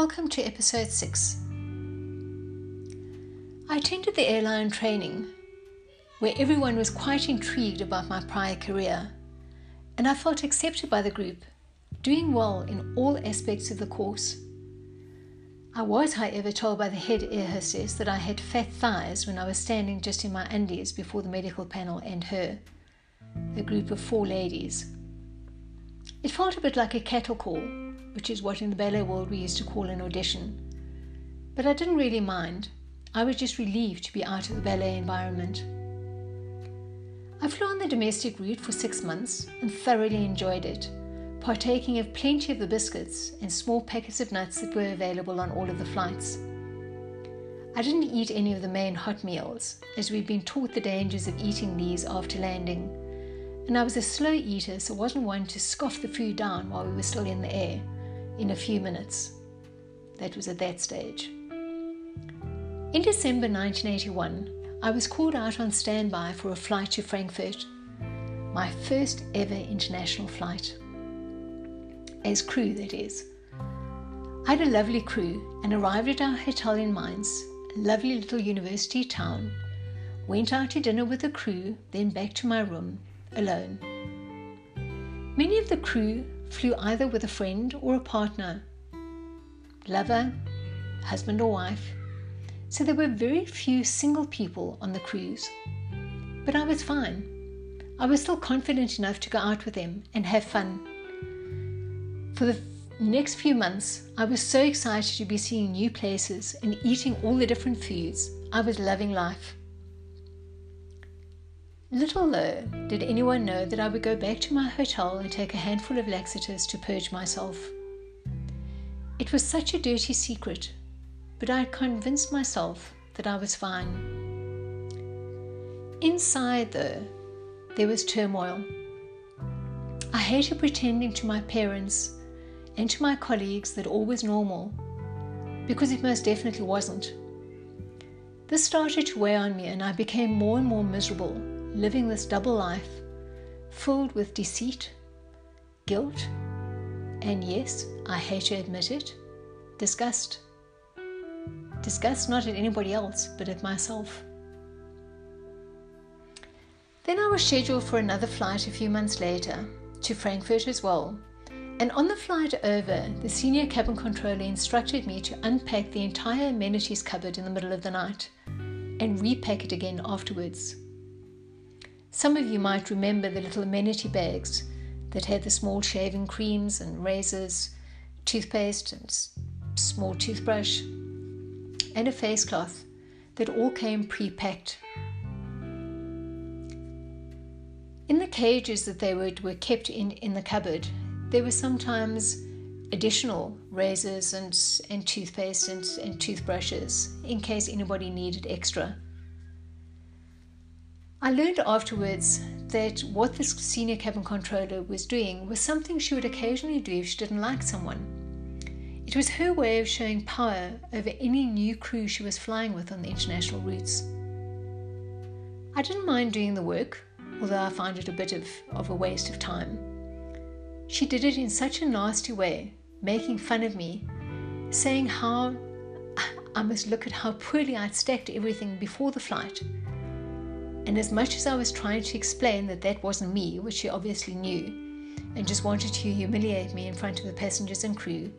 Welcome to episode 6. I attended the airline training where everyone was quite intrigued about my prior career, and I felt accepted by the group, doing well in all aspects of the course. I was, however, told by the head air hostess that I had fat thighs when I was standing just in my undies before the medical panel and her, a group of four ladies. It felt a bit like a cattle call, which is what in the ballet world we used to call an audition. But I didn't really mind. I was just relieved to be out of the ballet environment. I flew on the domestic route for six months and thoroughly enjoyed it, partaking of plenty of the biscuits and small packets of nuts that were available on all of the flights. I didn't eat any of the main hot meals, as we'd been taught the dangers of eating these after landing and I was a slow eater, so wasn't one to scoff the food down while we were still in the air in a few minutes. That was at that stage. In December 1981, I was called out on standby for a flight to Frankfurt, my first ever international flight. As crew, that is. I had a lovely crew and arrived at our hotel in Mainz, a lovely little university town, went out to dinner with the crew, then back to my room, alone. Many of the crew flew either with a friend or a partner, lover, husband or wife, so there were very few single people on the cruise. But I was fine. I was still confident enough to go out with them and have fun. For the next few months, I was so excited to be seeing new places and eating all the different foods. I was loving life. Little though did anyone know that I would go back to my hotel and take a handful of laxatives to purge myself. It was such a dirty secret, but I had convinced myself that I was fine. Inside, though, there was turmoil. I hated pretending to my parents and to my colleagues that all was normal, because it most definitely wasn't. This started to weigh on me, and I became more and more miserable living this double life filled with deceit, guilt, and yes, I hate to admit it, disgust. Disgust not at anybody else, but at myself. Then I was scheduled for another flight a few months later to Frankfurt as well. And on the flight over, the senior cabin controller instructed me to unpack the entire amenities cupboard in the middle of the night and repack it again afterwards. Some of you might remember the little amenity bags that had the small shaving creams and razors, toothpaste and small toothbrush, and a face cloth that all came pre packed. In the cages that they were, were kept in, in the cupboard, there were sometimes additional razors and, and toothpaste and, and toothbrushes in case anybody needed extra. I learned afterwards that what this senior cabin controller was doing was something she would occasionally do if she didn't like someone. It was her way of showing power over any new crew she was flying with on the international routes. I didn't mind doing the work, although I found it a bit of, of a waste of time. She did it in such a nasty way, making fun of me, saying how I must look at how poorly I'd stacked everything before the flight and as much as I was trying to explain that that wasn't me, which she obviously knew, and just wanted to humiliate me in front of the passengers and crew,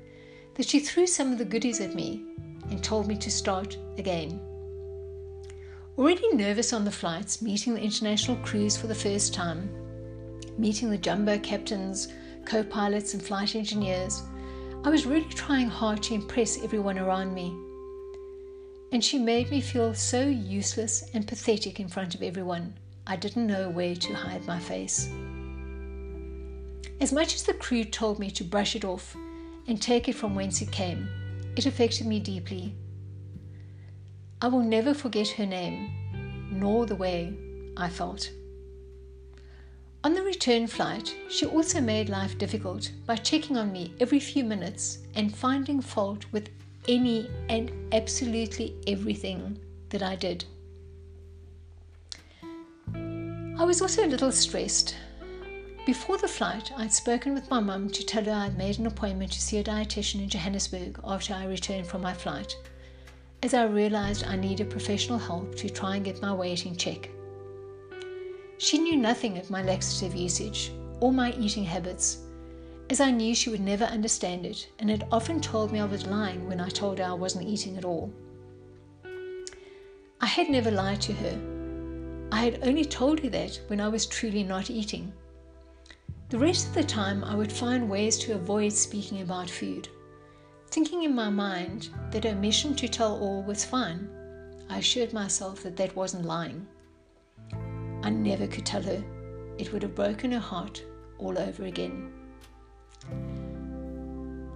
that she threw some of the goodies at me and told me to start again. Already nervous on the flights, meeting the international crews for the first time, meeting the jumbo captains, co pilots, and flight engineers, I was really trying hard to impress everyone around me and she made me feel so useless and pathetic in front of everyone. I didn't know where to hide my face. As much as the crew told me to brush it off and take it from whence it came, it affected me deeply. I will never forget her name, nor the way I felt. On the return flight, she also made life difficult by checking on me every few minutes and finding fault with any and absolutely everything that I did. I was also a little stressed Before the flight, I'd spoken with my mum to tell her I'd made an appointment to see a dietitian in Johannesburg after I returned from my flight, as I realized I needed professional help to try and get my weight in check. She knew nothing of my laxative usage or my eating habits, as I knew she would never understand it and had often told me I was lying when I told her I wasn't eating at all. I had never lied to her. I had only told her that when I was truly not eating. The rest of the time, I would find ways to avoid speaking about food. Thinking in my mind that omission to tell all was fine, I assured myself that that wasn't lying. I never could tell her. It would have broken her heart all over again.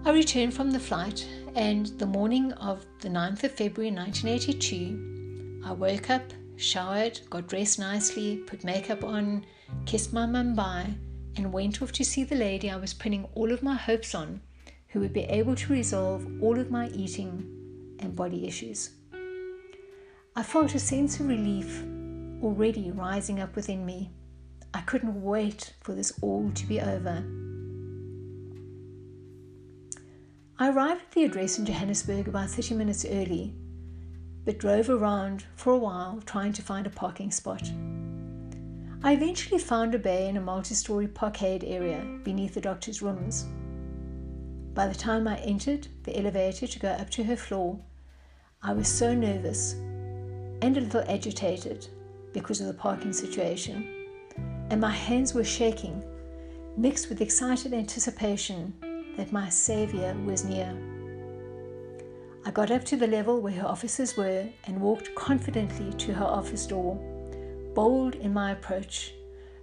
I returned from the flight, and the morning of the 9th of February 1982, I woke up, showered, got dressed nicely, put makeup on, kissed my mum bye, and went off to see the lady I was pinning all of my hopes on, who would be able to resolve all of my eating and body issues. I felt a sense of relief already rising up within me. I couldn't wait for this all to be over. I arrived at the address in Johannesburg about 30 minutes early, but drove around for a while trying to find a parking spot. I eventually found a bay in a multi story parkade area beneath the doctor's rooms. By the time I entered the elevator to go up to her floor, I was so nervous and a little agitated because of the parking situation, and my hands were shaking, mixed with excited anticipation that my saviour was near. I got up to the level where her offices were and walked confidently to her office door bold in my approach,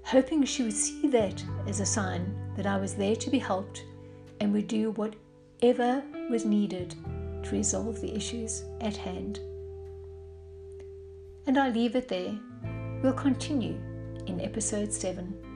hoping she would see that as a sign that I was there to be helped and would do whatever was needed to resolve the issues at hand. And I leave it there. We'll continue in episode 7.